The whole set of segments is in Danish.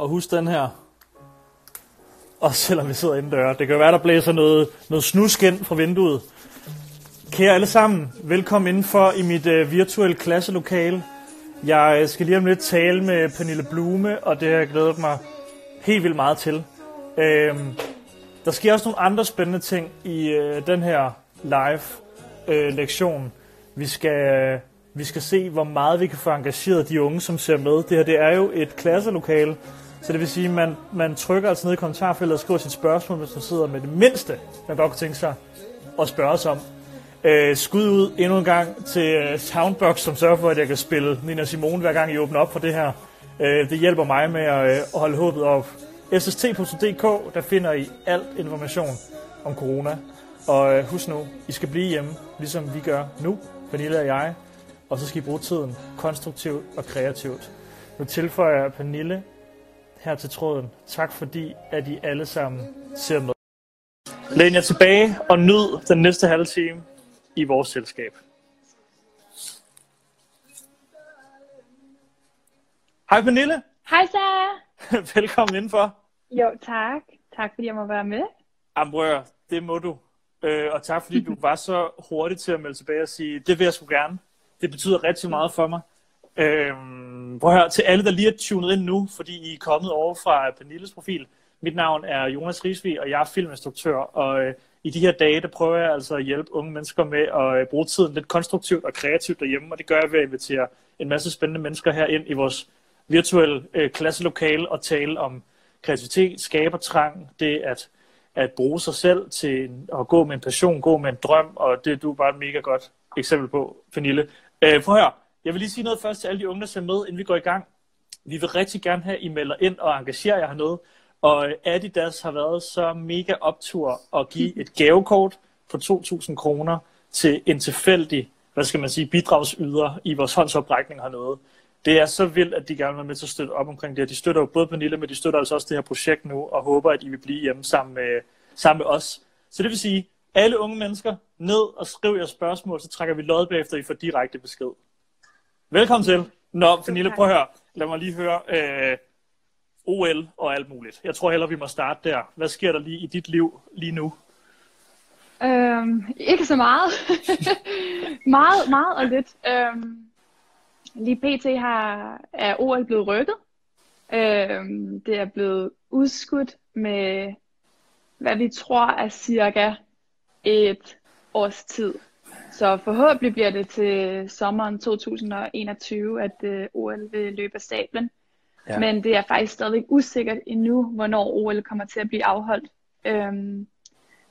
Og husk den her. Og selvom vi sidder indendør. Det kan jo være, der blæser noget, noget snusk ind fra vinduet. Kære alle sammen, velkommen indenfor i mit øh, virtuelle klasselokale. Jeg øh, skal lige om lidt tale med Pernille Blume, og det har jeg glædet mig helt vildt meget til. Øhm, der sker også nogle andre spændende ting i øh, den her live øh, lektion. Vi skal, øh, vi skal se, hvor meget vi kan få engageret de unge, som ser med. Det her det er jo et klasselokale, så det vil sige, at man, man trykker altså ned i kommentarfeltet og skriver sit spørgsmål, hvis man sidder med det mindste, man godt kunne tænke sig at spørge os om. Øh, skud ud endnu en gang til uh, Soundbox, som sørger for, at jeg kan spille Nina Simone, hver gang I åbner op for det her. Øh, det hjælper mig med at, øh, at holde håbet op sst.dk, der finder I alt information om corona. Og øh, husk nu, I skal blive hjemme, ligesom vi gør nu, Pernille og jeg. Og så skal I bruge tiden konstruktivt og kreativt. Nu tilføjer jeg Pernille her til tråden. Tak fordi, at I alle sammen ser med. Læn jer tilbage og nyd den næste halve time i vores selskab. Hej Pernille, Hej Sarah. velkommen indenfor. Jo, tak. Tak fordi jeg må være med. Ambrør, det må du. Øh, og tak fordi du var så hurtig til at melde tilbage og sige, det vil jeg sgu gerne. Det betyder rigtig meget for mig. Øh, prøv at høre, til alle, der lige er tunet ind nu, fordi I er kommet over fra Pernilles profil. Mit navn er Jonas Risvig, og jeg er filminstruktør. Og øh, i de her dage, der prøver jeg altså at hjælpe unge mennesker med at øh, bruge tiden lidt konstruktivt og kreativt derhjemme. Og det gør jeg ved at invitere en masse spændende mennesker her ind i vores virtuelle øh, klasselokale og tale om kreativitet, skabertrang, det at, at bruge sig selv til at gå med en passion, gå med en drøm, og det er du bare et mega godt eksempel på, Pernille. Øh, prøv at høre, jeg vil lige sige noget først til alle de unge, der ser med, inden vi går i gang. Vi vil rigtig gerne have, at I melder ind og engagerer jer hernede. Og øh, Adidas har været så mega optur at give et gavekort på 2.000 kroner til en tilfældig, hvad skal man sige, bidragsyder i vores håndsoprækning hernede. Det er så vildt, at de gerne vil være med til at støtte op omkring det her. De støtter jo både Pernille, men de støtter altså også det her projekt nu, og håber, at I vil blive hjemme sammen med, sammen med os. Så det vil sige, alle unge mennesker, ned og skriv jeres spørgsmål, så trækker vi lod bagefter, I får direkte besked. Velkommen til. Nå, Pernille, prøv at høre. Lad mig lige høre øh, OL og alt muligt. Jeg tror heller, vi må starte der. Hvad sker der lige i dit liv lige nu? Øhm, ikke så meget. meget, meget og lidt. Øhm, lige pt. Har, er OL blevet rykket. Øhm, det er blevet udskudt med, hvad vi tror er cirka et års tid. Så forhåbentlig bliver det til sommeren 2021, at øh, OL vil løbe af stablen. Ja. Men det er faktisk stadig usikkert endnu, hvornår OL kommer til at blive afholdt. Øhm,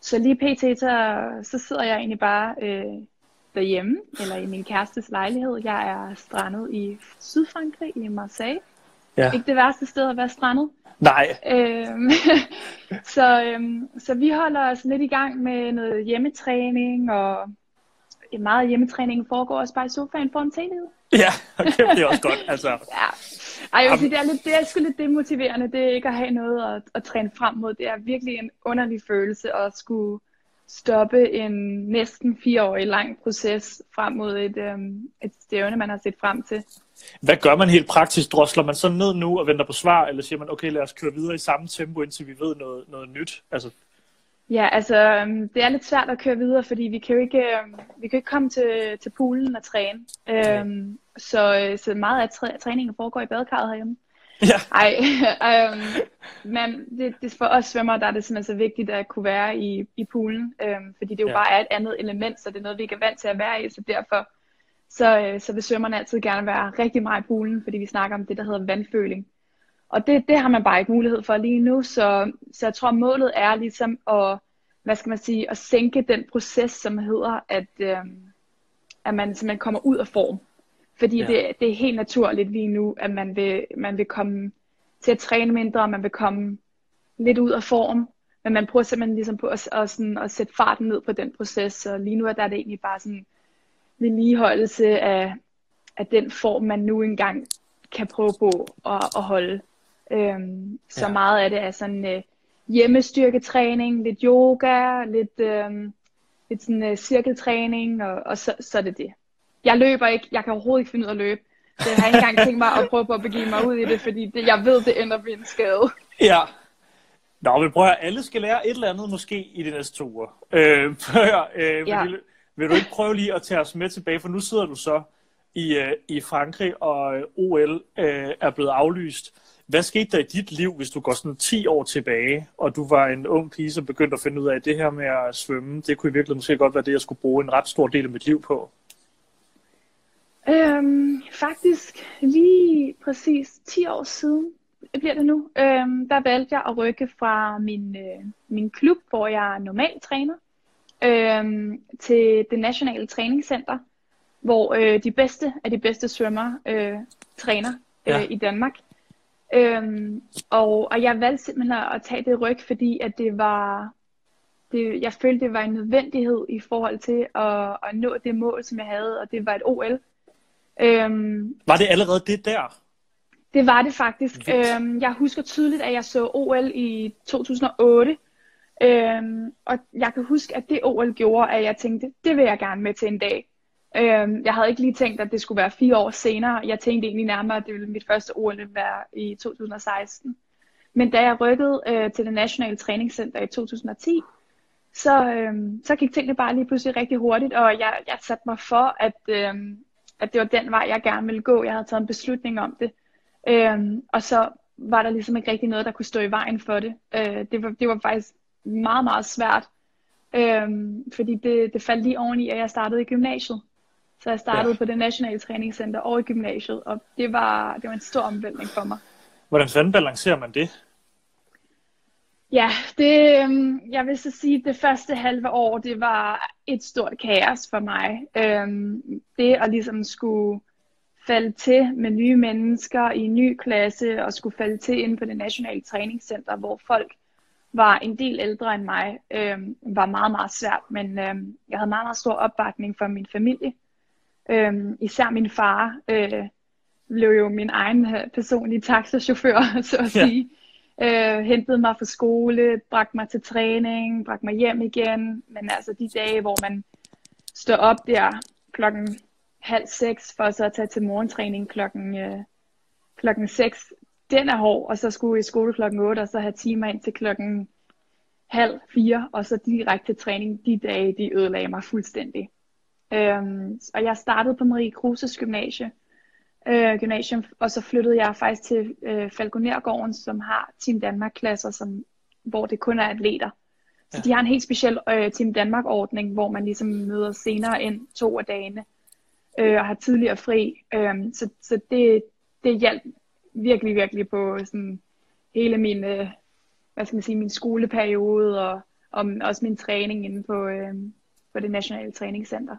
så lige pt. Så, så sidder jeg egentlig bare øh, derhjemme, eller i min kærestes lejlighed. Jeg er strandet i Sydfrankrig, i Marseille. Ja. Ikke det værste sted at være strandet. Nej. Øhm, så, øhm, så vi holder os lidt i gang med noget hjemmetræning, og meget af hjemmetræningen foregår også bare i sofaen foran tv'et. Ja, okay, det er også godt. Altså, Ja. Ej, jeg vil sige, det er, lidt, det er sgu lidt demotiverende, det er ikke at have noget at, at træne frem mod. Det er virkelig en underlig følelse at skulle stoppe en næsten fireårig lang proces frem mod et, øhm, et stævne, man har set frem til. hvad gør man helt praktisk? Drosler man så ned nu og venter på svar, eller siger man, okay, lad os køre videre i samme tempo, indtil vi ved noget, noget nyt? Altså, Ja, altså øhm, det er lidt svært at køre videre, fordi vi kan jo ikke, øhm, vi kan ikke komme til, til poolen og træne. Øhm, så, øh, så meget af træ, træningen foregår i badekarret herhjemme. Ja, Ej, øhm, men det, det for os svømmer, der er det simpelthen så vigtigt at kunne være i, i poolen, øhm, fordi det jo Ja. bare er et andet element, så det er noget, vi ikke er vant til at være i, så derfor så, øh, så vil svømmerne altid gerne være rigtig meget i poolen, fordi vi snakker om det, der hedder vandføling. Og det, det har man bare ikke mulighed for lige nu, så, så jeg tror, målet er ligesom at, hvad skal man sige, at sænke den proces, som hedder, at, øhm, at man simpelthen kommer ud af form. Fordi Ja. det, det er helt naturligt lige nu, at man vil, man vil komme til at træne mindre, og man vil komme lidt ud af form. Men man prøver simpelthen ligesom på at, at, sådan, at sætte farten ned på den proces. Så lige nu er der det egentlig bare sådan vedligeholdelse af, af den form, man nu engang kan prøve på at, at holde. Øhm, så Ja. meget af det er sådan øh, hjemmestyrketræning, lidt yoga, lidt, øhm, lidt sådan uh, cirkeltræning, og, og så, så er det det. Jeg løber ikke, jeg kan overhovedet ikke finde ud af at løbe. Så jeg har ikke engang tænkt mig at prøve på at begive mig ud i det, fordi det, jeg ved, det ender med en skade. Ja. Nå, men prøv at høre, alle skal lære et eller andet måske i de næste to uger. Øh, prøv øh, Ja. vil, vil du ikke prøve lige at tage os med tilbage, for nu sidder du så i, øh, i Frankrig, og øh, OL øh, er blevet aflyst. Hvad skete der i dit liv, hvis du går sådan 10 år tilbage, og du var en ung pige, som begyndte at finde ud af, at det her med at svømme, det kunne i virkeligheden måske godt være det, jeg skulle bruge en ret stor del af mit liv på? Øhm, faktisk lige præcis 10 år siden bliver det nu, øhm, der valgte jeg at rykke fra min, øh, min klub, hvor jeg normalt træner, øhm, til det nationale træningscenter, hvor øh, de bedste af de bedste svømmer øh, træner øh, Ja. i Danmark. Øhm, og, og jeg valgte simpelthen at, tage det ryg, fordi at det var, det, jeg følte, det var en nødvendighed i forhold til at, at nå det mål, som jeg havde, og det var et OL. Øhm, Var det allerede det der? det var det faktisk. Vildt. Øhm, jeg husker tydeligt, at jeg så OL i 2008. Øhm, og jeg kan huske, at det OL gjorde, at jeg tænkte, det vil jeg gerne med til en dag. Øhm, jeg havde ikke lige tænkt, at det skulle være fire år senere. Jeg tænkte egentlig nærmere, at det ville mit første OL være i 2016. Men da jeg rykkede øh, til det nationale træningscenter i 2010, så, øhm, så gik tingene bare lige pludselig rigtig hurtigt, og jeg, jeg satte mig for, at, øhm, at det var den vej, jeg gerne ville gå. Jeg havde taget en beslutning om det. Øhm, og så var der ligesom ikke rigtig noget, der kunne stå i vejen for det. Øh, det, var, det var faktisk meget, meget svært. Øhm, fordi det, det faldt lige oveni, at jeg startede i gymnasiet. Så jeg startede Ja. på det nationale træningscenter og i gymnasiet, og det var, det var en stor omvæltning for mig. Hvordan fanden balancerer man det? Ja, det, øhm, jeg vil så sige, at det første halve år, det var et stort kaos for mig. Øhm, det at ligesom skulle falde til med nye mennesker i en ny klasse, og skulle falde til inde på det nationale træningscenter, hvor folk var en del ældre end mig, øhm, var meget, meget svært. Men øhm, jeg havde meget, meget stor opbakning fra min familie. Øhm, især min far øh, blev jo min egen øh, personlige taxachauffør, så at sige. Øh, hentede mig fra skole, bragte mig til træning, bragte mig hjem igen. Men altså de dage, hvor man står op der klokken halv seks, for så at tage til morgentræning klokken, øh, klokken seks, den er hård, og så skulle i skole klokken 8, og så have timer ind til klokken halv fire, og så direkte træning. De dage, de ødelagde mig fuldstændig. Øhm, og jeg startede på Marie Kruses gymnasie, øh, gymnasium, og så flyttede jeg faktisk til øh, Falconergården, som har Team Danmark-klasser, som, hvor det kun er atleter. Så Ja. de har en helt speciel øh, Team Danmark-ordning, hvor man ligesom møder senere ind to af dagene, øh, og har tidligere fri. Øh, så så det, det hjalp virkelig, virkelig på sådan hele min, øh, hvad skal man sige, min skoleperiode, og, og også min træning inde på, øh, på det nationale træningscenter.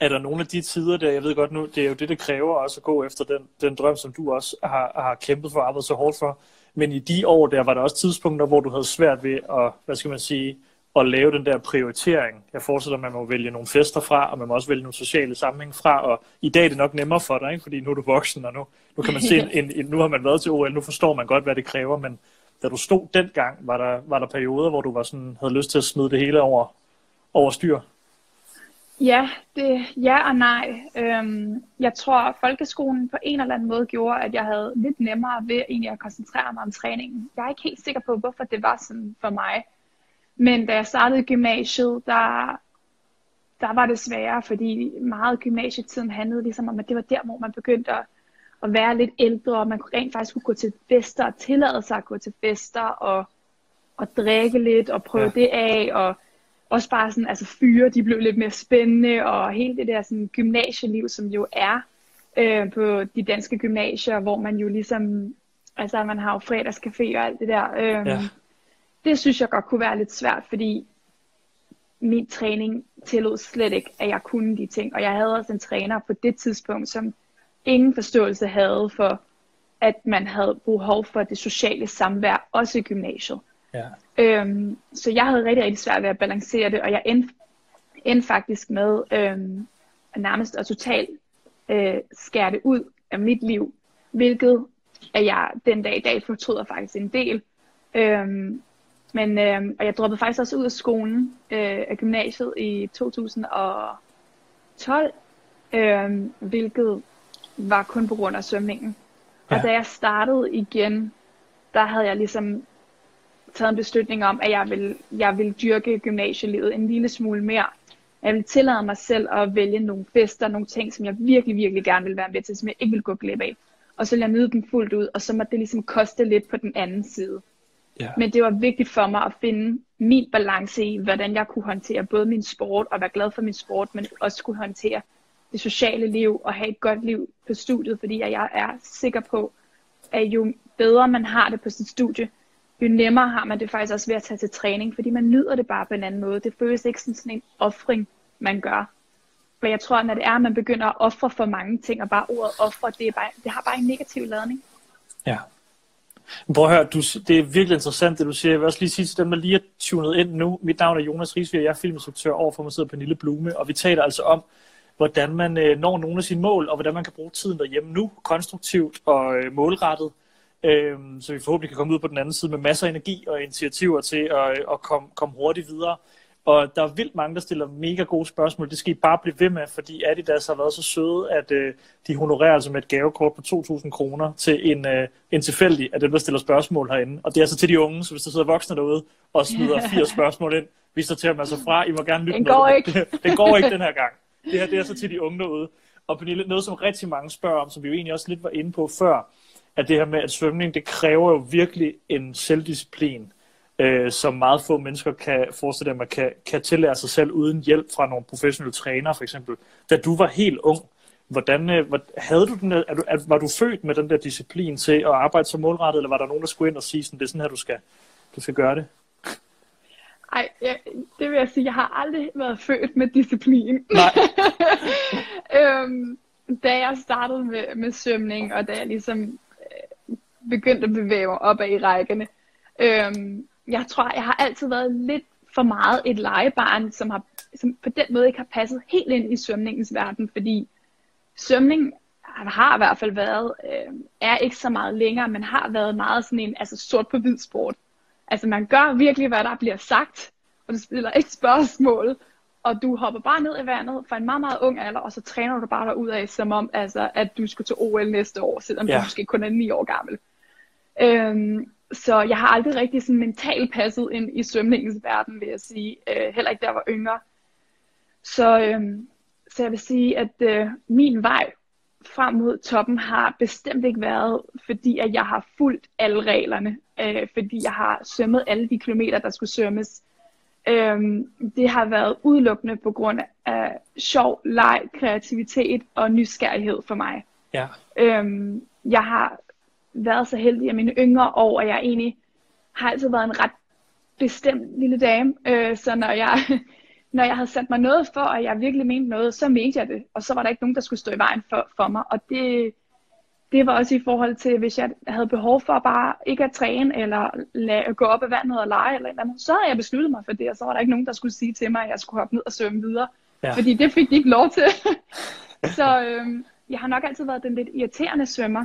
Er der nogle af de tider der, jeg ved godt nu, det er jo det, det kræver også at gå efter den, den drøm, som du også har, har kæmpet for og arbejdet så hårdt for. Men i de år der, var der også tidspunkter, hvor du havde svært ved at, hvad skal man sige, at lave den der prioritering. Jeg forestiller, at man må vælge nogle fester fra, og man må også vælge nogle sociale sammenhæng fra, og i dag er det nok nemmere for dig, ikke? fordi nu er du voksen, og nu, nu kan man se, en, en, en, nu har man været til OL, nu forstår man godt, hvad det kræver, men da du stod dengang, var der, var der perioder, hvor du var sådan, havde lyst til at smide det hele over, over styr? Ja, det, ja og nej. Øhm, jeg tror, at folkeskolen på en eller anden måde gjorde, at jeg havde lidt nemmere ved egentlig at koncentrere mig om træningen. Jeg er ikke helt sikker på, hvorfor det var sådan for mig. Men da jeg startede gymnasiet, der, der var det sværere, fordi meget gymnasietiden handlede ligesom om, at det var der, hvor man begyndte at, at være lidt ældre, og man kunne rent faktisk kunne gå til fester og tillade sig at gå til fester og, og drikke lidt og prøve ja. det af, og også bare sådan, altså fyre, de blev lidt mere spændende, og hele det der sådan gymnasieliv, som jo er øh, på de danske gymnasier, hvor man jo ligesom, altså man har jo fredagscafé og alt det der. Øh, Ja. Det synes jeg godt kunne være lidt svært, fordi min træning tillod slet ikke, at jeg kunne de ting. Og jeg havde også en træner på det tidspunkt, som ingen forståelse havde for, at man havde behov for det sociale samvær, også i gymnasiet. Ja. Øhm, så jeg havde rigtig, rigtig svært ved at balancere det, og jeg endte, endte faktisk med øhm, nærmest at totalt øh, skære det ud af mit liv, hvilket at jeg den dag i dag fortryder faktisk en del. Øhm, Men, øh, og jeg droppede faktisk også ud af skolen, øh, af gymnasiet i 2012, øh, hvilket var kun på grund af svømningen. Ja. Og da jeg startede igen, der havde jeg ligesom taget en beslutning om, at jeg vil, jeg vil dyrke gymnasielivet en lille smule mere. Jeg vil tillade mig selv at vælge nogle fester, nogle ting, som jeg virkelig, virkelig gerne vil være med til, som jeg ikke vil gå glip af. Og så vil jeg nyde dem fuldt ud, og så må det ligesom koste lidt på den anden side. Ja. Men det var vigtigt for mig at finde min balance i, hvordan jeg kunne håndtere både min sport og være glad for min sport, men også kunne håndtere det sociale liv og have et godt liv på studiet, fordi jeg er sikker på, at jo bedre man har det på sit studie, jo nemmere har man det faktisk også ved at tage til træning, fordi man nyder det bare på en anden måde. Det føles ikke som sådan en offring, man gør. For jeg tror, når det er, at man begynder at ofre for mange ting, og bare ordet ofre, det, er bare, det har bare en negativ ladning. Ja. Prøv at høre, du, det er virkelig interessant, det du siger. Jeg vil også lige sige til dem, der lige er tunet ind nu. Mit navn er Jonas Riesvig, og jeg er filminstruktør overfor mig sidder på Lille Blume, og vi taler altså om, hvordan man øh, når nogle af sine mål, og hvordan man kan bruge tiden derhjemme nu, konstruktivt og øh, målrettet, øh, så vi forhåbentlig kan komme ud på den anden side med masser af energi og initiativer til at, øh, at komme, komme hurtigt videre. Og der er vildt mange, der stiller mega gode spørgsmål. Det skal I bare blive ved med, fordi Adidas har været så søde, at øh, de honorerer altså med et gavekort på 2.000 kroner til en, øh, en tilfældig af dem, der stiller spørgsmål herinde. Og det er altså til de unge, så hvis der sidder voksne derude og smider fire spørgsmål ind, vi til dem altså fra. I må gerne lytte Den går med. ikke. Den går ikke den her gang. Det her det er så til de unge derude. Og Pernille, noget som rigtig mange spørger om, som vi jo egentlig også lidt var inde på før, at det her med, at svømning, det kræver jo virkelig en selvdisciplin øh, som meget få mennesker kan forestille dem, at kan, kan tillære sig selv uden hjælp fra nogle professionelle trænere, for eksempel. Da du var helt ung, hvordan, øh, havde du den, er du, er, var du født med den der disciplin til at arbejde så målrettet, eller var der nogen, der skulle ind og sige, sådan, det er sådan her, du skal, du skal gøre det? Ej, ja, det vil jeg sige, jeg har aldrig været født med disciplin. Nej. øhm, da jeg startede med, med svømning, og da jeg ligesom begyndte at bevæge mig opad i rækkerne, øhm, jeg tror, jeg har altid været lidt for meget et legebarn, som, har, som på den måde ikke har passet helt ind i svømningens verden, fordi svømning har i hvert fald været, øh, er ikke så meget længere, men har været meget sådan en altså sort på hvid sport. Altså man gør virkelig, hvad der bliver sagt, og du stiller ikke spørgsmål, og du hopper bare ned i vandet fra en meget, meget ung alder, og så træner du bare ud af, som om, altså, at du skal til OL næste år, selvom ja. du måske kun er 9 år gammel. Øhm, så jeg har aldrig rigtig sådan mentalt passet ind i svømningens verden, vil jeg sige. Øh, heller ikke der jeg var yngre. Så, øh, så jeg vil sige, at øh, min vej frem mod toppen har bestemt ikke været, fordi at jeg har fulgt alle reglerne. Øh, fordi jeg har svømmet alle de kilometer, der skulle svømmes. Øh, det har været udelukkende på grund af sjov, leg, kreativitet og nysgerrighed for mig. Ja. Øh, jeg har været så heldig at mine yngre år, at jeg egentlig har altid været en ret bestemt lille dame. Øh, så når jeg, når jeg havde sat mig noget for, og jeg virkelig mente noget, så mente jeg det. Og så var der ikke nogen, der skulle stå i vejen for, for mig. Og det, det var også i forhold til, hvis jeg havde behov for bare ikke at træne, eller lade, gå op i vandet og lege, eller, eller andet, så havde jeg besluttet mig for det, og så var der ikke nogen, der skulle sige til mig, at jeg skulle hoppe ned og svømme videre. Ja. Fordi det fik de ikke lov til. så øh, jeg har nok altid været den lidt irriterende svømmer,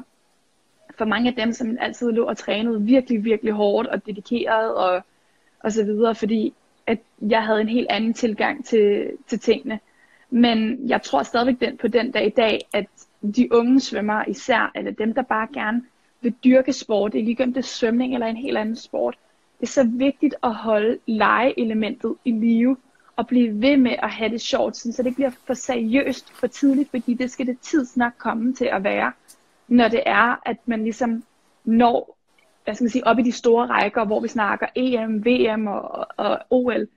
for mange af dem, som altid lå og trænede virkelig, virkelig hårdt og dedikeret og, og så videre, fordi at jeg havde en helt anden tilgang til, til tingene. Men jeg tror stadigvæk den på den dag i dag, at de unge svømmer især, eller dem, der bare gerne vil dyrke sport, det er ligegyldigt det er svømning eller en helt anden sport, det er så vigtigt at holde legeelementet i live, og blive ved med at have det sjovt, så det ikke bliver for seriøst for tidligt, fordi det skal det tidsnok komme til at være når det er, at man ligesom når hvad skal man sige, op i de store rækker, hvor vi snakker EM, VM og, og OL.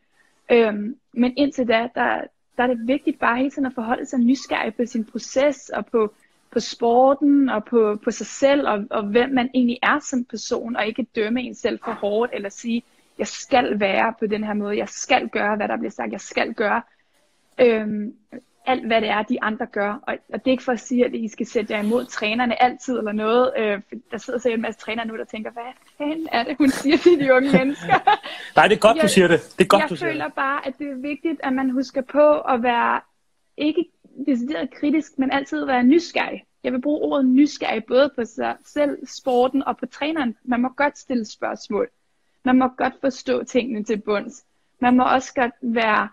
Øhm, men indtil da, der, der er det vigtigt bare hele tiden at forholde sig nysgerrig på sin proces og på, på sporten og på, på sig selv og, og hvem man egentlig er som person, og ikke dømme en selv for hårdt eller sige, jeg skal være på den her måde, jeg skal gøre, hvad der bliver sagt, jeg skal gøre. Øhm, alt, hvad det er, de andre gør. Og, og det er ikke for at sige, at I skal sætte jer imod trænerne altid eller noget. Øh, der sidder så en masse trænere nu, der tænker, hvad fanden er det, hun siger til de unge mennesker? Nej, det er godt, jeg, du siger det. det er godt, jeg du føler det. bare, at det er vigtigt, at man husker på at være ikke decideret kritisk, men altid være nysgerrig. Jeg vil bruge ordet nysgerrig både på sig selv, sporten og på træneren. Man må godt stille spørgsmål. Man må godt forstå tingene til bunds. Man må også godt være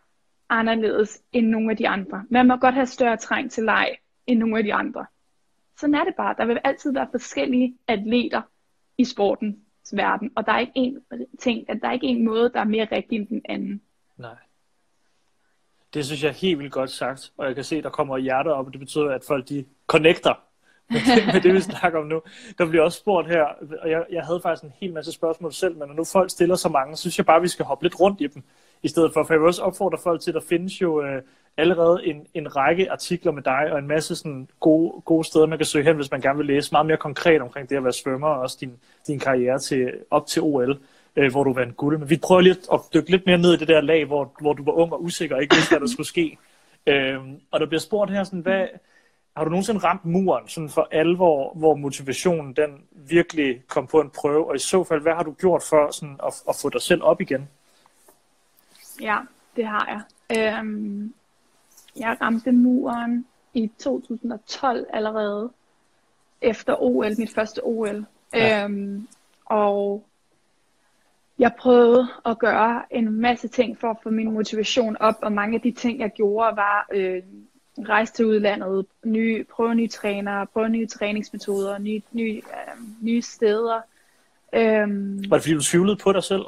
anderledes end nogle af de andre. Man må godt have større træng til leg end nogle af de andre. Sådan er det bare. Der vil altid være forskellige atleter i sportens verden, og der er ikke en ting, at der er ikke en måde, der er mere rigtig end den anden. Nej. Det synes jeg er helt vildt godt sagt, og jeg kan se, der kommer hjerter op, og det betyder, at folk de connecter med det, med det, vi snakker om nu. Der bliver også spurgt her, og jeg, jeg havde faktisk en hel masse spørgsmål selv, men når nu folk stiller så mange, så synes jeg bare, vi skal hoppe lidt rundt i dem, i stedet for, for jeg vil også opfordre folk til, at der findes jo øh, allerede en, en række artikler med dig, og en masse sådan gode, gode steder, man kan søge hen, hvis man gerne vil læse meget mere konkret omkring det at være svømmer, og også din, din karriere til, op til OL øh, hvor du vandt guld. Men vi prøver lige at dykke lidt mere ned i det der lag, hvor, hvor du var ung og usikker og ikke vidste, hvad der skulle ske. Øh, og der bliver spurgt her, sådan, hvad, har du nogensinde ramt muren sådan for alvor, hvor motivationen den virkelig kom på en prøve? Og i så fald, hvad har du gjort for sådan, at, at få dig selv op igen? Ja, det har jeg. Øhm, jeg ramte muren i 2012 allerede, efter OL, mit første OL. Ja. Øhm, og jeg prøvede at gøre en masse ting for at få min motivation op, og mange af de ting, jeg gjorde, var øh, rejse til udlandet, nye, prøve nye trænere, prøve nye træningsmetoder, nye, nye, øh, nye steder. Øhm, var det fordi, du tvivlede på dig selv?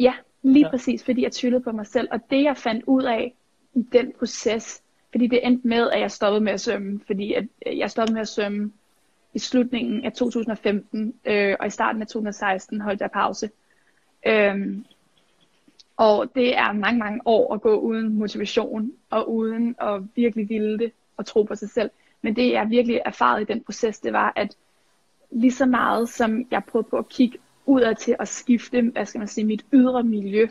Ja, lige ja. præcis, fordi jeg tvivlede på mig selv. Og det, jeg fandt ud af i den proces, fordi det endte med, at jeg stoppede med at svømme, fordi at jeg stoppede med at svømme i slutningen af 2015, øh, og i starten af 2016 holdt jeg pause. Øhm, og det er mange, mange år at gå uden motivation, og uden at virkelig ville det, og tro på sig selv. Men det, jeg virkelig erfarede i den proces, det var, at lige så meget som jeg prøvede på at kigge udad til at skifte, hvad skal man sige, mit ydre miljø,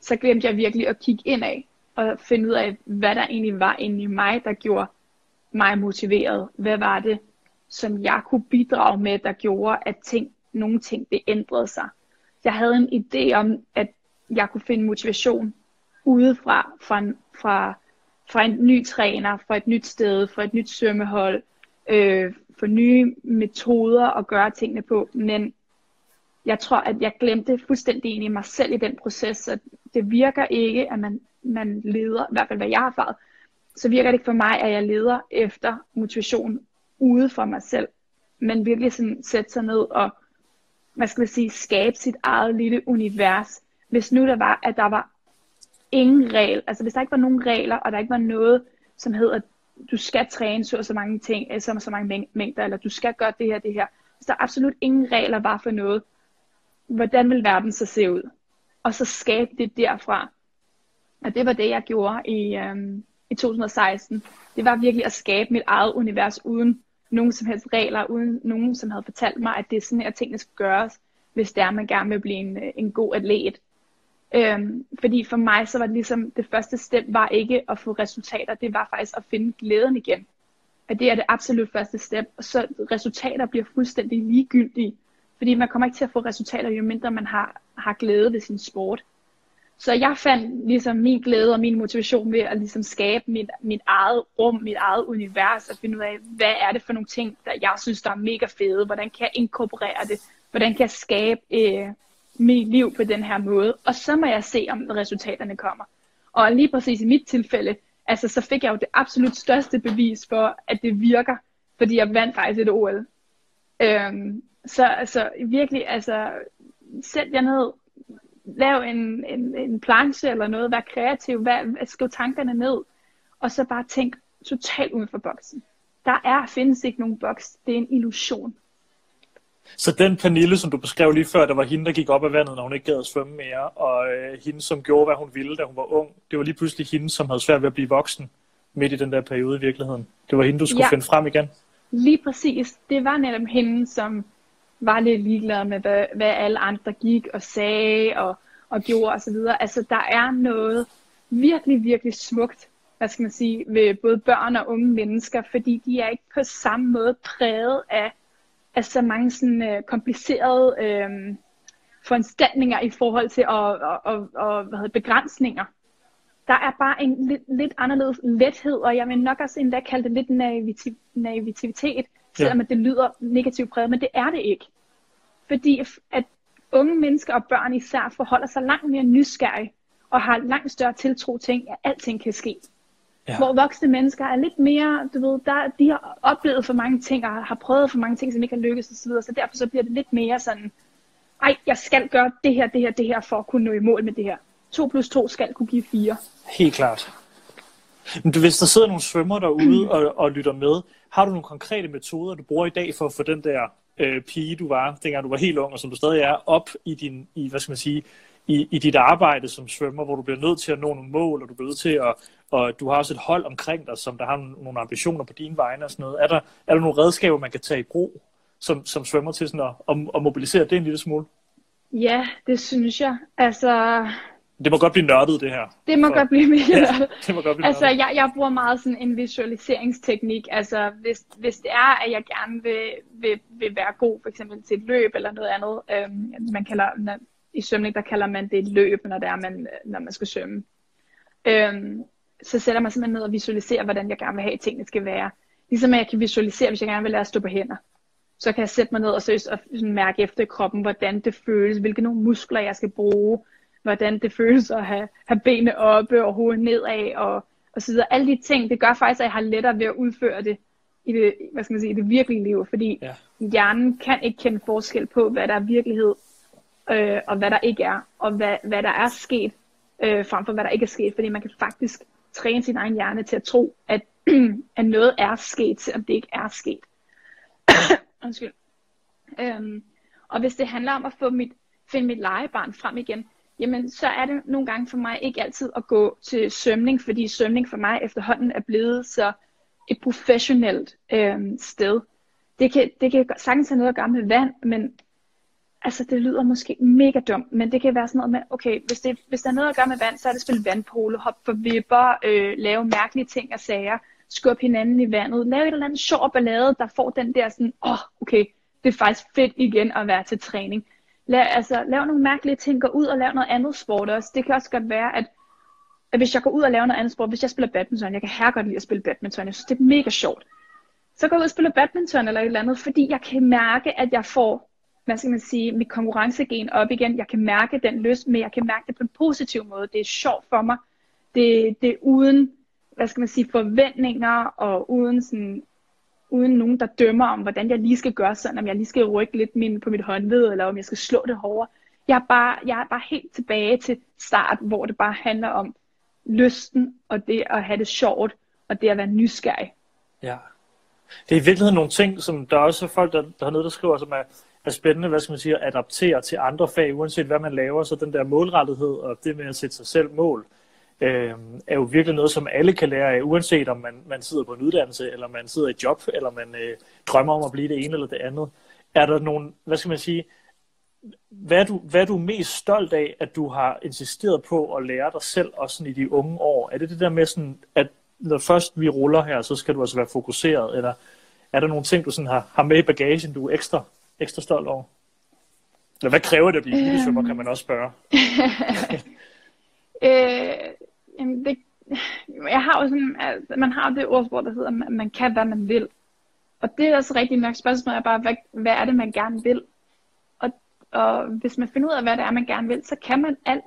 så glemte jeg virkelig at kigge indad og finde ud af, hvad der egentlig var inde i mig, der gjorde mig motiveret. Hvad var det, som jeg kunne bidrage med, der gjorde, at ting, nogle ting, det ændrede sig jeg havde en idé om, at jeg kunne finde motivation udefra, fra, fra, fra en ny træner, fra et nyt sted, fra et nyt svømmehold, øh, for nye metoder at gøre tingene på, men jeg tror, at jeg glemte fuldstændig ind i mig selv i den proces, at det virker ikke, at man, man leder, i hvert fald hvad jeg har erfaret, så virker det ikke for mig, at jeg leder efter motivation ude for mig selv, men virkelig sådan sætte sig ned og hvad skal jeg sige, skabe sit eget lille univers, hvis nu der var, at der var ingen regel, altså hvis der ikke var nogen regler, og der ikke var noget, som hedder, du skal træne så og så mange ting, eller så, så mange mængder, eller du skal gøre det her, det her. Hvis der absolut ingen regler var for noget, hvordan vil verden så se ud? Og så skabe det derfra. Og det var det, jeg gjorde i, øhm, i 2016. Det var virkelig at skabe mit eget univers uden nogen som helst regler, uden nogen, som havde fortalt mig, at det er sådan her, tingene skal gøres, hvis det er, man gerne vil blive en, øh, en god atlet. Øhm, fordi for mig, så var det ligesom, det første step var ikke at få resultater, det var faktisk at finde glæden igen. At det er det absolut første step, og så resultater bliver fuldstændig ligegyldige, fordi man kommer ikke til at få resultater, jo mindre man har, har glæde ved sin sport. Så jeg fandt ligesom min glæde og min motivation ved at ligesom skabe mit, mit eget rum, mit eget univers, og finde ud af, hvad er det for nogle ting, der jeg synes, der er mega fede, hvordan kan jeg inkorporere det, hvordan kan jeg skabe øh, mit liv på den her måde, og så må jeg se, om resultaterne kommer. Og lige præcis i mit tilfælde, altså så fik jeg jo det absolut største bevis for, at det virker, fordi jeg vandt faktisk et OL. Øhm, så altså virkelig, altså sæt jer ned, lav en, en, en planche eller noget, vær kreativ, vær, skriv tankerne ned, og så bare tænk totalt uden for boksen. Der er, findes ikke nogen boks, det er en illusion. Så den Pernille, som du beskrev lige før, der var hende, der gik op af vandet, når hun ikke gad at svømme mere, og øh, hende, som gjorde, hvad hun ville, da hun var ung, det var lige pludselig hende, som havde svært ved at blive voksen midt i den der periode i virkeligheden. Det var hende, du skulle ja. finde frem igen. Lige præcis. Det var netop hende, som var lidt ligeglad med, hvad, hvad alle andre gik og sagde og, og gjorde osv. Altså, der er noget virkelig, virkelig smukt, hvad skal man sige, ved både børn og unge mennesker, fordi de er ikke på samme måde præget af, af så mange sådan, øh, komplicerede øh, foranstaltninger i forhold til og, og, og, og, hvad hedder, begrænsninger. Der er bare en lidt, lidt anderledes lethed, og jeg vil nok også endda kalde det lidt naivitiv, naivitet, selvom ja. det lyder negativt præget, men det er det ikke. Fordi at unge mennesker og børn især forholder sig langt mere nysgerrige og har langt større tiltro til, at alting kan ske. Ja. Hvor voksne mennesker er lidt mere, du ved, der, de har oplevet for mange ting, og har prøvet for mange ting, som ikke har lykkes osv., så, så derfor så bliver det lidt mere sådan, ej, jeg skal gøre det her, det her, det her, for at kunne nå i mål med det her. 2 plus 2 skal kunne give 4. Helt klart. Men du, hvis der sidder nogle svømmer derude og, og lytter med, har du nogle konkrete metoder, du bruger i dag for at få den der øh, pige, du var, dengang du var helt ung, og som du stadig er, op i din, i, hvad skal man sige, i, i dit arbejde som svømmer, hvor du bliver nødt til at nå nogle mål, og du bliver nødt til at, og du har også et hold omkring dig, som der har nogle ambitioner på dine vegne og sådan noget. Er der, er der nogle redskaber, man kan tage i brug som, som svømmer til sådan at, at, at mobilisere det en lille smule? Ja, det synes jeg. Altså, det må godt blive nørdet, det her. Det må for... godt blive mere ja, det må godt blive Altså, jeg, jeg bruger meget sådan en visualiseringsteknik. Altså, hvis, hvis det er, at jeg gerne vil, vil, vil være god, for eksempel til et løb eller noget andet. Øhm, man kalder, når, I svømning, der kalder man det et løb, når, det er, man, når man skal svømme. Øhm, så sætter man simpelthen ned og visualiserer, hvordan jeg gerne vil have, at tingene skal være. Ligesom at jeg kan visualisere, hvis jeg gerne vil lære at stå på hænder. Så kan jeg sætte mig ned og, seriøst og mærke efter i kroppen, hvordan det føles, hvilke nogle muskler jeg skal bruge, hvordan det føles at have, have benene oppe og hovedet nedad og, og så videre. Alle de ting, det gør faktisk, at jeg har lettere ved at udføre det i det, hvad skal man sige, i det virkelige liv, fordi ja. hjernen kan ikke kende forskel på, hvad der er virkelighed, øh, og hvad der ikke er, og hvad, hvad der er sket, øh, frem for hvad der ikke er sket, fordi man kan faktisk træne sin egen hjerne til at tro, at, at noget er sket, selvom det ikke er sket. Undskyld. Øhm, og hvis det handler om at få mit, finde mit legebarn frem igen, jamen så er det nogle gange for mig ikke altid at gå til svømning, fordi svømning for mig efterhånden er blevet så et professionelt øh, sted. Det kan, det kan sagtens have noget at gøre med vand, men altså det lyder måske mega dumt, men det kan være sådan noget med, okay, hvis, det, hvis der er noget at gøre med vand, så er det spille vandpolo, hoppe for vipper, øh, lave mærkelige ting og sager, skubbe hinanden i vandet, lave et eller andet sjov ballade, der får den der sådan, åh, oh, okay, det er faktisk fedt igen at være til træning. Lav, altså, lav nogle mærkelige ting, gå ud og lav noget andet sport også. Det kan også godt være, at, at hvis jeg går ud og laver noget andet sport, hvis jeg spiller badminton, jeg kan her godt lide at spille badminton, jeg synes, det er mega sjovt. Så går jeg ud og spiller badminton eller et eller andet, fordi jeg kan mærke, at jeg får, hvad skal man sige, mit konkurrencegen op igen. Jeg kan mærke den lyst, men jeg kan mærke det på en positiv måde. Det er sjovt for mig. Det, det er uden, hvad skal man sige, forventninger og uden sådan uden nogen, der dømmer om, hvordan jeg lige skal gøre sådan, om jeg lige skal rykke lidt min, på mit håndled, eller om jeg skal slå det hårdere. Jeg er, bare, jeg er bare helt tilbage til start, hvor det bare handler om lysten, og det at have det sjovt, og det at være nysgerrig. Ja. Det er i virkeligheden nogle ting, som der også er folk, der, der har der skriver, som er, er spændende, hvad skal man sige, at adaptere til andre fag, uanset hvad man laver, så den der målrettighed og det med at sætte sig selv mål øh, er jo virkelig noget, som alle kan lære af, uanset om man, man sidder på en uddannelse, eller man sidder i et job, eller man øh, drømmer om at blive det ene eller det andet. Er der nogle, hvad skal man sige, hvad er, du, hvad er du mest stolt af, at du har insisteret på at lære dig selv, også sådan i de unge år? Er det det der med sådan, at når først vi ruller her, så skal du altså være fokuseret, eller er der nogle ting, du sådan har, har med i bagagen, du er ekstra, ekstra stolt over? Eller hvad kræver det at blive øhm... kan man også spørge. øh, Jamen det, jeg har jo sådan, altså, man har det ordsprog, der hedder, at man kan, hvad man vil. Og det er også rigtig nok spørgsmål, er bare, hvad, hvad er det, man gerne vil? Og, og hvis man finder ud af, hvad det er, man gerne vil, så kan man alt.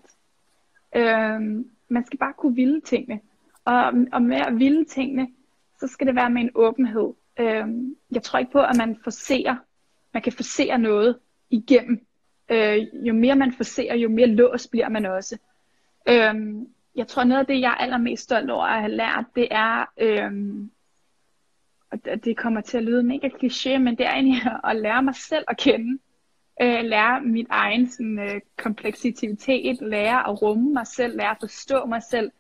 Øhm, man skal bare kunne ville tingene. Og, og med at ville tingene, så skal det være med en åbenhed. Øhm, jeg tror ikke på, at man forser, man kan forsere noget igennem. Øh, jo mere man forser, jo mere lås bliver man også. Øhm, jeg tror noget af det, jeg er allermest stolt over at have lært, det er, øhm, og det kommer til at lyde mega kliché, men det er egentlig at lære mig selv at kende. Øh, lære mit egen sådan, øh, kompleksitet, lære at rumme mig selv, lære at forstå mig selv,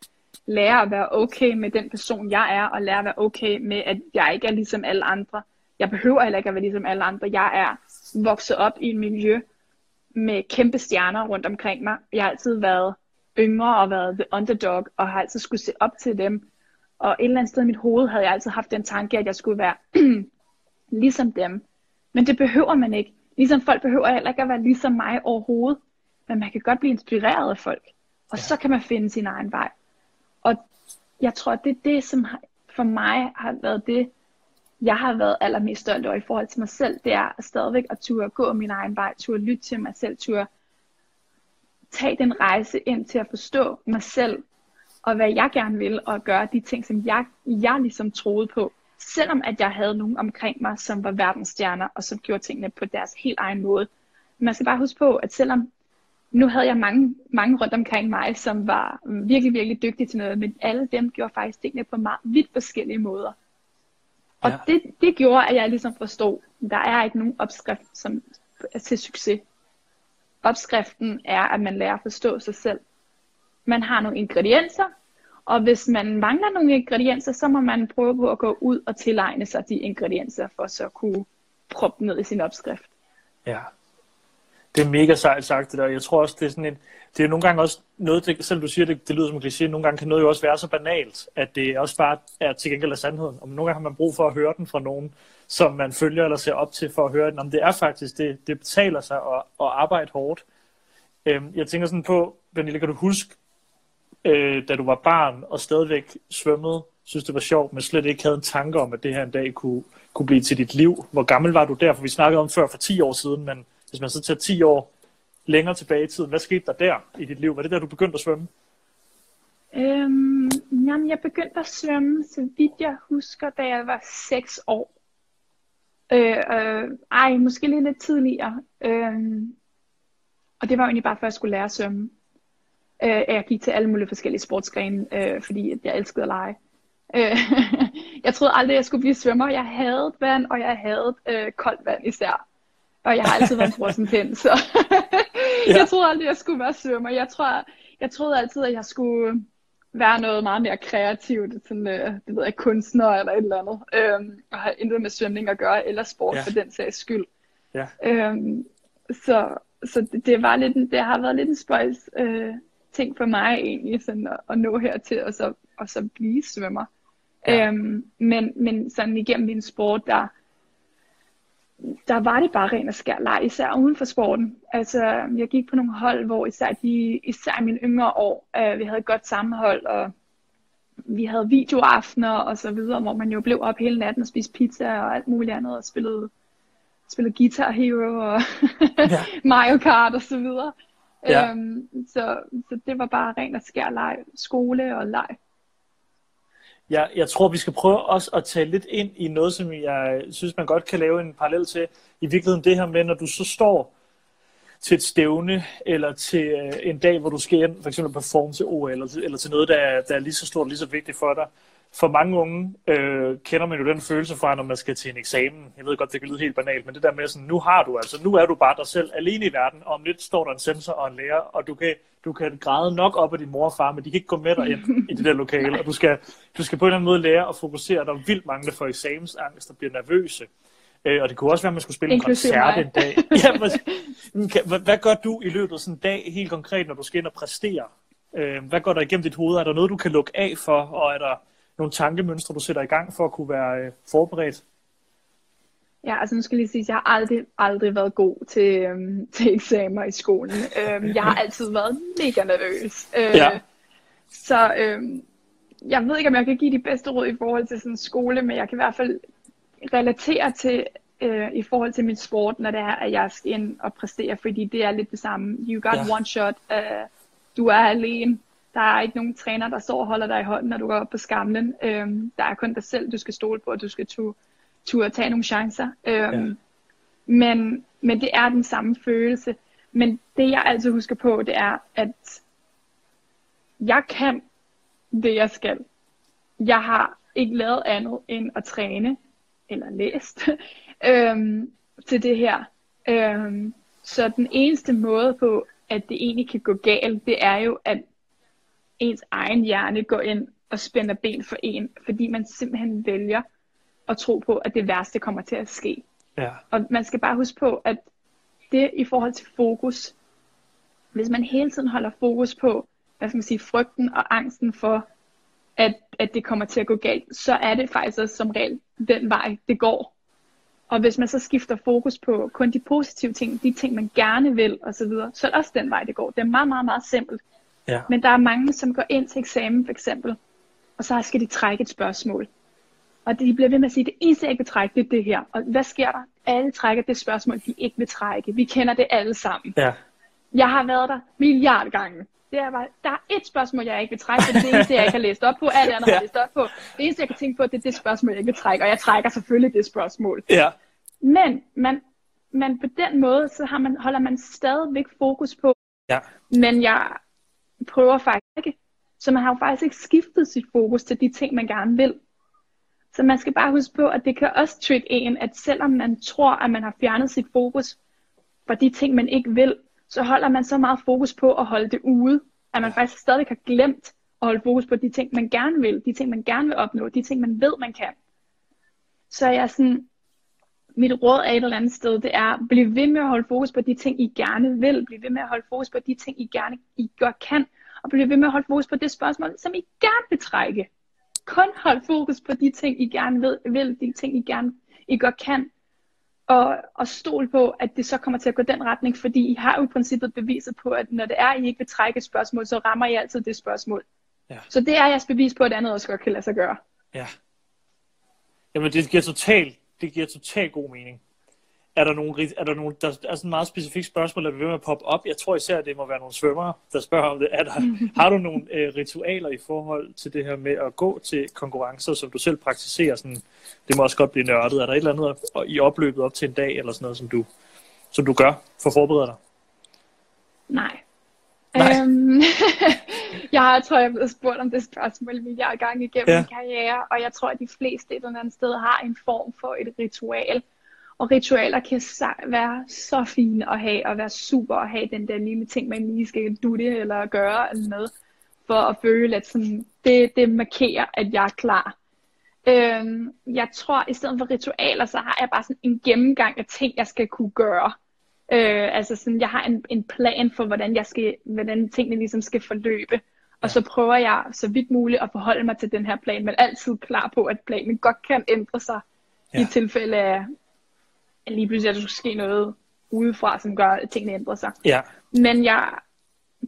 lære at være okay med den person, jeg er, og lære at være okay med, at jeg ikke er ligesom alle andre. Jeg behøver heller ikke at være ligesom alle andre. Jeg er vokset op i et miljø med kæmpe stjerner rundt omkring mig. Jeg har altid været yngre og været the underdog, og har altid skulle se op til dem. Og et eller andet sted i mit hoved havde jeg altid haft den tanke, at jeg skulle være ligesom dem. Men det behøver man ikke. Ligesom folk behøver heller ikke at være ligesom mig overhovedet. Men man kan godt blive inspireret af folk. Og ja. så kan man finde sin egen vej. Og jeg tror, det er det, som for mig har været det, jeg har været allermest stolt over i forhold til mig selv. Det er stadigvæk at turde gå min egen vej, turde lytte til mig selv, turde tage den rejse ind til at forstå mig selv, og hvad jeg gerne vil, og gøre de ting, som jeg, jeg ligesom troede på. Selvom at jeg havde nogen omkring mig, som var verdensstjerner, og som gjorde tingene på deres helt egen måde. Man skal bare huske på, at selvom nu havde jeg mange, mange rundt omkring mig, som var virkelig, virkelig dygtige til noget, men alle dem gjorde faktisk tingene på meget vidt forskellige måder. Og Ja. det, det gjorde, at jeg ligesom forstod, at der er ikke nogen opskrift som, til succes. Opskriften er, at man lærer at forstå sig selv. Man har nogle ingredienser, og hvis man mangler nogle ingredienser, så må man prøve på at gå ud og tilegne sig de ingredienser, for så at kunne proppe ned i sin opskrift. Ja. Det er mega sejt sagt det der. Jeg tror også, det er sådan en, det er nogle gange også noget, det, selvom du siger, det, det lyder som en kliché, nogle gange kan noget jo også være så banalt, at det også bare er til gengæld af sandheden. Og nogle gange har man brug for at høre den fra nogen, som man følger eller ser op til for at høre den. Om det er faktisk, det, det betaler sig at, at arbejde hårdt. Øhm, jeg tænker sådan på, Pernille, kan du huske, øh, da du var barn og stadigvæk svømmede, synes det var sjovt, men slet ikke havde en tanke om, at det her en dag kunne, kunne blive til dit liv. Hvor gammel var du der? For vi snakkede om før for 10 år siden, men hvis man så tager 10 år længere tilbage i tiden, hvad skete der der i dit liv? Var det der, du begyndte at svømme? Øhm, jamen, jeg begyndte at svømme, så vidt jeg husker, da jeg var 6 år. Øh, øh, ej, måske lige lidt tidligere. Øh, og det var jo egentlig bare, før jeg skulle lære at svømme. Øh, jeg gik til alle mulige forskellige sportsgrene, øh, fordi jeg elskede at lege. Øh, jeg troede aldrig, jeg skulle blive svømmer. Jeg havde vand, og jeg havde øh, koldt vand især. Og jeg har altid været en frossen pind, så Ja. jeg troede aldrig, jeg skulle være svømmer. Jeg, tror, jeg troede altid, at jeg skulle være noget meget mere kreativt, sådan, øh, det ved jeg, kunstner eller et eller andet, øhm, og have intet med svømning at gøre, eller sport Ja. for den sags skyld. Ja. Øhm, så så det, det, var lidt, det har været lidt en spøjs øh, ting for mig egentlig, sådan at, at nå hertil, og så, og så blive svømmer. Ja. Øhm, men, men sådan igennem min sport, der, der var det bare ren og skær leg, især uden for sporten. Altså, jeg gik på nogle hold, hvor især, de, især i mine yngre år, øh, vi havde et godt sammenhold, og vi havde videoaftener og så videre, hvor man jo blev op hele natten og spiste pizza og alt muligt andet, og spillede, spillede Guitar Hero og Ja. Mario Kart og så videre. Ja. Øhm, så, så det var bare ren og skær leg, skole og leg. Jeg, jeg tror, vi skal prøve også at tage lidt ind i noget, som jeg synes, man godt kan lave en parallel til. I virkeligheden det her med, når du så står til et stævne, eller til øh, en dag, hvor du skal ind, for eksempel performe til OL, eller, eller til noget, der er, der er lige så stort og lige så vigtigt for dig. For mange unge øh, kender man jo den følelse fra, når man skal til en eksamen. Jeg ved godt, det kan lyde helt banalt, men det der med sådan, nu har du altså, nu er du bare dig selv alene i verden, og om lidt står der en sensor og en lærer, og du kan, du kan græde nok op af din mor og far, men de kan ikke gå med dig ind i det der lokale, og du skal, du skal på en eller anden måde lære at fokusere. Der er vildt mange, der får eksamensangst og bliver nervøse. Øh, og det kunne også være, at man skulle spille en Inklusive koncert mig. en dag. ja, hvad, hvad gør du i løbet af sådan en dag helt konkret, når du skal ind og præstere? Øh, hvad går der igennem dit hoved? Er der noget, du kan lukke af for, og er der nogle tankemønstre, du sætter i gang for at kunne være øh, forberedt? Ja, altså nu skal jeg lige sige, at jeg har aldrig, aldrig været god til, øhm, til eksamener i skolen. Øhm, jeg har altid været mega nervøs. Øh, Ja. Så øhm, jeg ved ikke, om jeg kan give de bedste råd i forhold til sådan skole, men jeg kan i hvert fald relatere til øh, i forhold til min sport, når det er, at jeg skal ind og præstere, fordi det er lidt det samme. You got Ja. one shot. Øh, du er alene. Der er ikke nogen træner, der står og holder dig i hånden, når du går op på skamlen. Øhm, der er kun dig selv, du skal stole på, og du skal turde tur tage nogle chancer. Øhm, Ja. men, men det er den samme følelse. Men det jeg altid husker på, det er, at jeg kan det, jeg skal. Jeg har ikke lavet andet end at træne, eller læst, øhm, til det her. Øhm, så den eneste måde på, at det egentlig kan gå galt, det er jo, at ens egen hjerne går ind og spænder ben for en, fordi man simpelthen vælger at tro på, at det værste kommer til at ske. Ja. Og man skal bare huske på, at det i forhold til fokus, hvis man hele tiden holder fokus på, hvad skal man sige, frygten og angsten for, at, at det kommer til at gå galt, så er det faktisk også som regel den vej, det går. Og hvis man så skifter fokus på kun de positive ting, de ting, man gerne vil osv., så, så er det også den vej, det går. Det er meget, meget, meget simpelt. Ja. Men der er mange, som går ind til eksamen for eksempel, og så skal de trække et spørgsmål. Og de bliver ved med at sige, det eneste, jeg ikke vil trække, det er det her. Og hvad sker der? Alle trækker det spørgsmål, de ikke vil trække. Vi kender det alle sammen. Ja. Jeg har været der milliard gange. Det er bare, der er et spørgsmål, jeg ikke vil trække, for det er det eneste, jeg ikke har læst op på. Alt andet har jeg læst op på. Det eneste, jeg kan tænke på, det er det spørgsmål, jeg ikke vil trække. Og jeg trækker selvfølgelig det spørgsmål. Ja. Men man, man på den måde, så har man, holder man stadigvæk fokus på, Ja. men jeg prøver faktisk ikke. Så man har jo faktisk ikke skiftet sit fokus til de ting, man gerne vil. Så man skal bare huske på, at det kan også trigge en, at selvom man tror, at man har fjernet sit fokus fra de ting, man ikke vil, så holder man så meget fokus på at holde det ude, at man faktisk stadig har glemt at holde fokus på de ting, man gerne vil, de ting, man gerne vil opnå, de ting, man ved, man kan. Så jeg sådan, mit råd er et eller andet sted, det er, bliv ved med at holde fokus på de ting, I gerne vil. Bliv ved med at holde fokus på de ting, I gerne I godt kan. Og bliv ved med at holde fokus på det spørgsmål, som I gerne vil trække. Kun hold fokus på de ting, I gerne vil, vil de ting, I gerne I godt kan. Og, og stol på, at det så kommer til at gå den retning, fordi I har jo i princippet beviset på, at når det er, I ikke vil trække et spørgsmål, så rammer I altid det spørgsmål. Ja. Så det er jeres bevis på, at andet også godt kan lade sig gøre. Ja. Jamen, det giver totalt, det giver totalt god mening. Er der nogle, er der nogle, der er sådan et meget specifikt spørgsmål, der ved med at poppe op. Jeg tror især, at det må være nogle svømmere, der spørger om det. Er der, har du nogle øh, ritualer i forhold til det her med at gå til konkurrencer, som du selv praktiserer? Sådan, det må også godt blive nørdet. Er der et eller andet i opløbet op til en dag, eller sådan noget, som du, som du gør for at forberede dig? Nej. Nej. Øhm, jeg har- tror, jeg er blevet spurgt om det spørgsmål milliard gange igennem ja. min karriere, og jeg tror, at de fleste et eller andet sted har en form for et ritual. Og ritualer kan være så fine at have, og være super at have den der lille ting, man lige skal dutte eller gøre eller noget, for at føle, at sådan, det, det markerer, at jeg er klar. Øhm, jeg tror, i stedet for ritualer, så har jeg bare sådan en gennemgang af ting, jeg skal kunne gøre. Øh, altså sådan, jeg har en, en plan for, hvordan, jeg skal, hvordan tingene ligesom skal forløbe. Og så prøver jeg så vidt muligt at forholde mig til den her plan, men altid klar på, at planen godt kan ændre sig ja. i tilfælde af, at lige pludselig at der skulle ske noget udefra, som gør, at tingene ændrer sig. Ja. Men jeg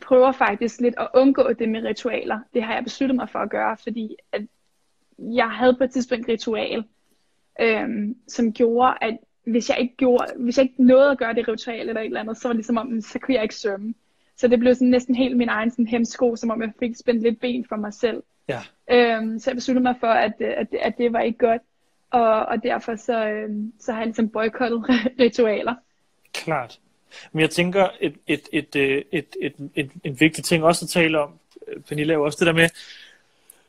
prøver faktisk lidt at undgå det med ritualer. Det har jeg besluttet mig for at gøre, fordi at jeg havde på et tidspunkt et ritual, øhm, som gjorde, at hvis jeg ikke gjorde, hvis jeg ikke nåede at gøre det ritual eller et eller andet, så var det ligesom om, så kunne jeg ikke svømme. Så det blev sådan næsten helt min egen sådan hemsko, som om jeg fik spændt lidt ben for mig selv. Ja. Øhm, så jeg besluttede mig for, at, at, at det var ikke godt. Og, og derfor så, øh, så har jeg ligesom boykottet ritualer. Klart. Men jeg tænker, et, et, et, et, et, et, et, en vigtig ting også at tale om, øh, Pernille, er jo også det der med,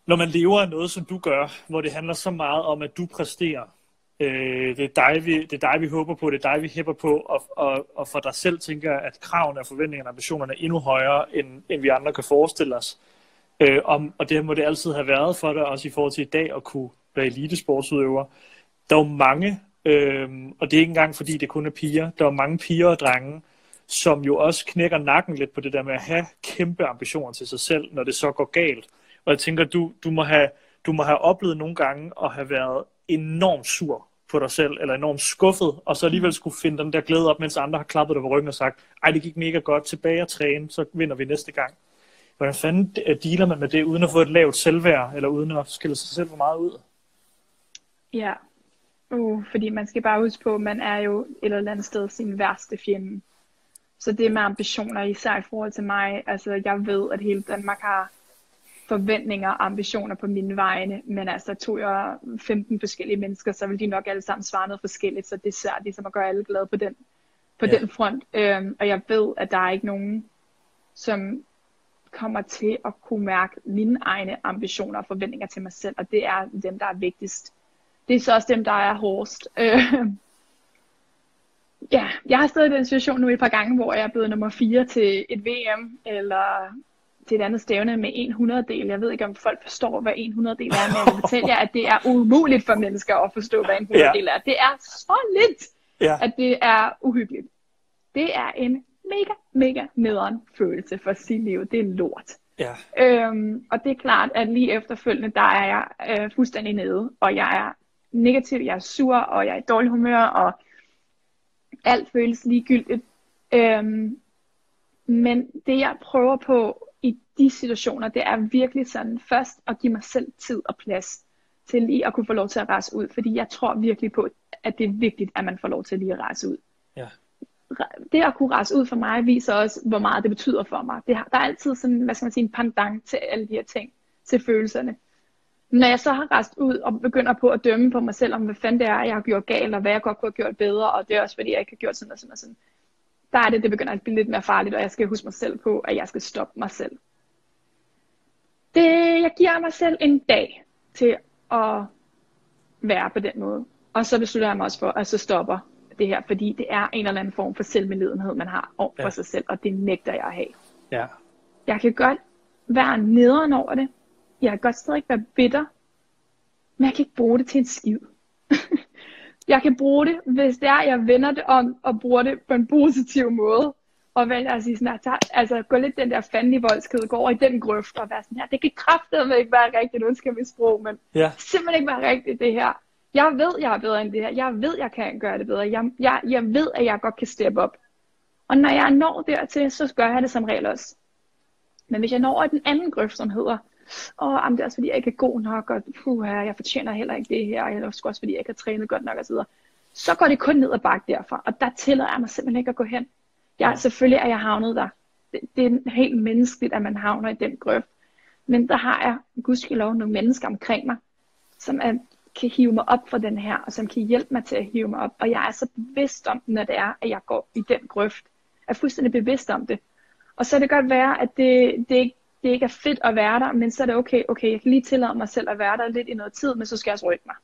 når man lever af noget, som du gør, hvor det handler så meget om, at du præsterer. Øh, det, er dig, vi, det er dig, vi håber på, det er dig, vi hæpper på, og, og, og for dig selv tænker jeg, at kravene og forventningerne og ambitionerne er endnu højere, end, end vi andre kan forestille os. Øh, Øh, om, og det må det altid have været for dig, også i forhold til i dag at kunne være elitesportsudøver. Der er jo mange, øh, og det er ikke engang fordi det kun er piger, der er mange piger og drenge, som jo også knækker nakken lidt på det der med at have kæmpe ambitioner til sig selv, når det så går galt. Og jeg tænker, du, du, må have, du må have oplevet nogle gange at have været enormt sur på dig selv, eller enormt skuffet, og så alligevel skulle finde den der glæde op, mens andre har klappet dig på ryggen og sagt, ej, det gik mega godt, tilbage og træne, så vinder vi næste gang. Hvordan fanden øh, dealer man med det, uden at få et lavt selvværd, eller uden at skille sig selv for meget ud? Ja. Uh, fordi man skal bare huske på, at man er jo et eller andet sted sin værste fjende. Så det med ambitioner, især i forhold til mig, altså jeg ved, at hele Danmark har forventninger og ambitioner på mine vegne, men altså tog jeg 15 forskellige mennesker, så vil de nok alle sammen svare noget forskelligt, så det er svært ligesom at gøre alle glade på den, på Ja. den front. Øhm, og jeg ved, at der er ikke nogen, som kommer til at kunne mærke mine egne ambitioner og forventninger til mig selv, og det er dem, der er vigtigst. Det er så også dem, der er hårdest. Øh, ja, jeg har stået i den situation nu et par gange, hvor jeg er blevet nummer 4 til et VM, eller til et andet stævne med en hundreddel. Jeg ved ikke, om folk forstår, hvad en hundreddel er, men jeg vil fortælle jer, at det er umuligt for mennesker at forstå, hvad en hundreddel er. Det er så lidt, Ja, at det er uhyggeligt. Det er en mega, mega nederen følelse for sit liv. Det er lort. ja, Øhm, og det er klart, at lige efterfølgende, der er jeg øh, fuldstændig nede, og jeg er negativ, jeg er sur, og jeg er i dårlig humør, og alt føles ligegyldigt. Øhm, men det jeg prøver på i de situationer, det er virkelig sådan først at give mig selv tid og plads til lige at kunne få lov til at rejse ud, fordi jeg tror virkelig på, at det er vigtigt, at man får lov til lige at rejse ud. ja det at kunne rejse ud for mig, viser også, hvor meget det betyder for mig. Det har, der er altid sådan, hvad skal man sige, en pandang til alle de her ting, til følelserne. Når jeg så har rejst ud og begynder på at dømme på mig selv, om hvad fanden det er, jeg har gjort galt, og hvad jeg godt kunne have gjort bedre, og det er også fordi, jeg ikke har gjort sådan og sådan og sådan, der er det, det begynder at blive lidt mere farligt, og jeg skal huske mig selv på, at jeg skal stoppe mig selv. Det, jeg giver mig selv en dag til at være på den måde. Og så beslutter jeg mig også for, at så stopper det her, fordi det er en eller anden form for selvmedlidenhed, man har over for Ja. sig selv, og det nægter jeg at have. Ja. Jeg kan godt være nederen over det. Jeg kan godt stadig være bitter. Men jeg kan ikke bruge det til en skid. jeg kan bruge det, hvis det er, jeg vender det om og bruger det på en positiv måde. Og vælger at sige sådan her, altså gå lidt den der fanden i voldsked, gå over i den grøft og være sådan her, det kan kraftedeme ikke være rigtigt, undskyld mit sprog, men Ja. simpelthen ikke være rigtigt det her. Jeg ved, jeg er bedre end det her. Jeg ved, jeg kan gøre det bedre. Jeg, jeg, jeg ved, at jeg godt kan steppe op. Og når jeg når dertil, så gør jeg det som regel også. Men hvis jeg når den anden grøft, som hedder, åh, jamen, det er også fordi, jeg ikke er god nok, og puh, jeg fortjener heller ikke det her, eller også fordi, jeg ikke har trænet godt nok, osv., så går det kun ned ad bakke derfra, og der tillader jeg mig simpelthen ikke at gå hen. Jeg, selvfølgelig er jeg havnet der. Det, det er helt menneskeligt, at man havner i den grøft. Men der har jeg, gudskelov, nogle mennesker omkring mig, som er, kan hive mig op fra den her, og som kan hjælpe mig til at hive mig op. Og jeg er så bevidst om, når det er, at jeg går i den grøft. Jeg er fuldstændig bevidst om det. Og så kan det godt være, at det, det, ikke, det ikke er fedt at være der, men så er det okay, okay, jeg kan lige tillade mig selv at være der lidt i noget tid, men så skal jeg også rykke mig.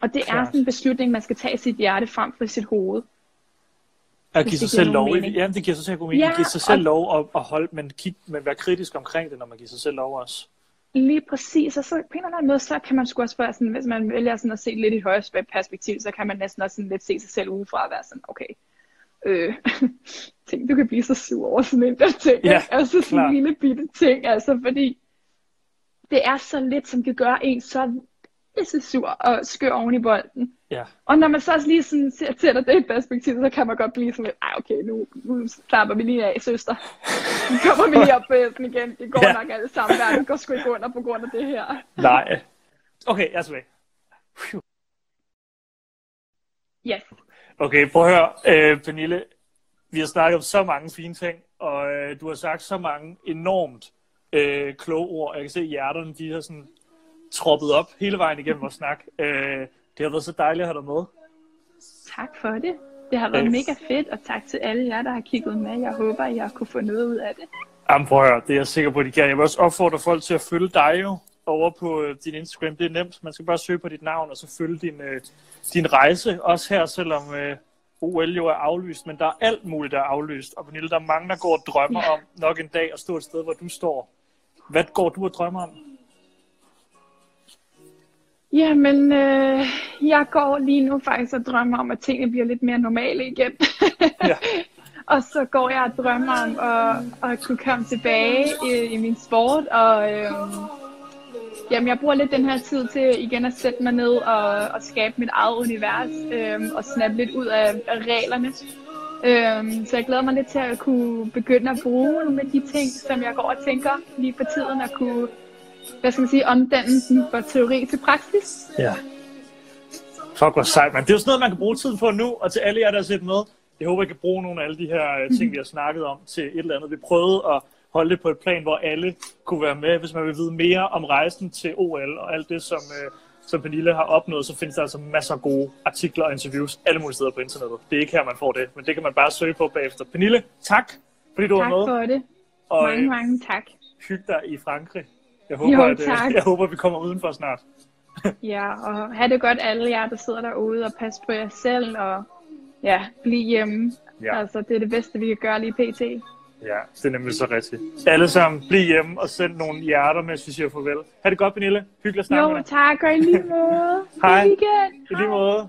Og det er Klart. sådan en beslutning, man skal tage sit hjerte frem for sit hoved. At give sig det selv lov. mening. Ja, det giver sig selv god mening. Ja, give sig selv og- lov at, at holde, men, kig, men være kritisk omkring det, når man giver sig selv lov også. Lige præcis, og så på en eller anden måde, så kan man sgu også være sådan, hvis man vælger sådan at se lidt i et højere perspektiv, så kan man næsten også sådan lidt se sig selv udefra og være sådan, okay, øh, tænk, du kan blive så sur over sådan en der ting, Ja, altså sådan klart. en lille bitte ting, altså fordi det er så lidt, som kan gøre en så pisse sur og skør oven i bolden. Ja. Og når man så også lige sådan ser det i et perspektiv, så kan man godt blive sådan lidt, ej okay, nu, nu klapper vi lige af, søster. Nu kommer vi lige op på hesten igen. Det går ja. nok alle sammen. Verden går sgu ikke under på grund af det her. Nej. Okay, jeg er tilbage. Yes. Okay, prøv at høre, øh, Pernille. Vi har snakket om så mange fine ting, og øh, du har sagt så mange enormt øh, kloge ord. Jeg kan se, at hjerterne de har sådan troppet op hele vejen igennem vores snak. Øh, det har været så dejligt at have dig med. Tak for det. Det har været Øh. mega fedt, og tak til alle jer, der har kigget med. Jeg håber, jeg kunne få noget ud af det. Jamen prøv at høre, det er jeg sikker på, at de kan. Jeg vil også opfordre folk til at følge dig jo over på øh, din Instagram. Det er nemt. Man skal bare søge på dit navn, og så følge din, øh, din rejse. Også her, selvom øh, OL jo er aflyst, men der er alt muligt, der er aflyst. Og Pernille, der er mange, der går og drømmer Ja. om nok en dag at stå et sted, hvor du står. Hvad går du og drømmer om? Jamen, øh, jeg går lige nu faktisk og drømmer om, at tingene bliver lidt mere normale igen. Ja. og så går jeg og drømmer om at, at kunne komme tilbage i, i min sport. Og øh, jamen, jeg bruger lidt den her tid til igen at sætte mig ned og, og skabe mit eget univers. Øh, og snappe lidt ud af, af reglerne. Øhm, så jeg glæder mig lidt til at kunne begynde at bruge nogle af de ting, som jeg går og tænker lige på tiden, at kunne hvad skal man sige, omdanne den fra teori til praksis. Ja. Fuck, hvor sejt, man. Det er jo sådan noget, man kan bruge tiden på nu, og til alle jer, der har set med. Jeg håber, I kan bruge nogle af alle de her øh, ting, vi har snakket om, til et eller andet. Vi prøvede at holde det på et plan, hvor alle kunne være med. Hvis man vil vide mere om rejsen til OL og alt det, som, øh, som Pernille har opnået, så findes der altså masser af gode artikler og interviews alle mulige steder på internettet. Det er ikke her, man får det, men det kan man bare søge på bagefter. Pernille, tak, fordi du Tak var med. for det. Og Mange, øh, mange tak. hyg dig i Frankrig. Jeg håber, Jo, at, øh, tak. jeg håber, vi kommer udenfor snart. Ja, og have det godt alle jer, der sidder derude og pas på jer selv, og ja, bliv hjemme. Ja. Altså, det er det bedste, vi kan gøre lige pt. Ja, det er nemlig så rigtigt. Alle sammen, bliv hjemme og send nogle hjerter, mens vi siger farvel. Ha' det godt, Pernille. Hyggeligt at snakke med Jo, dig. tak, og i lige måde. Hej. I lige måde.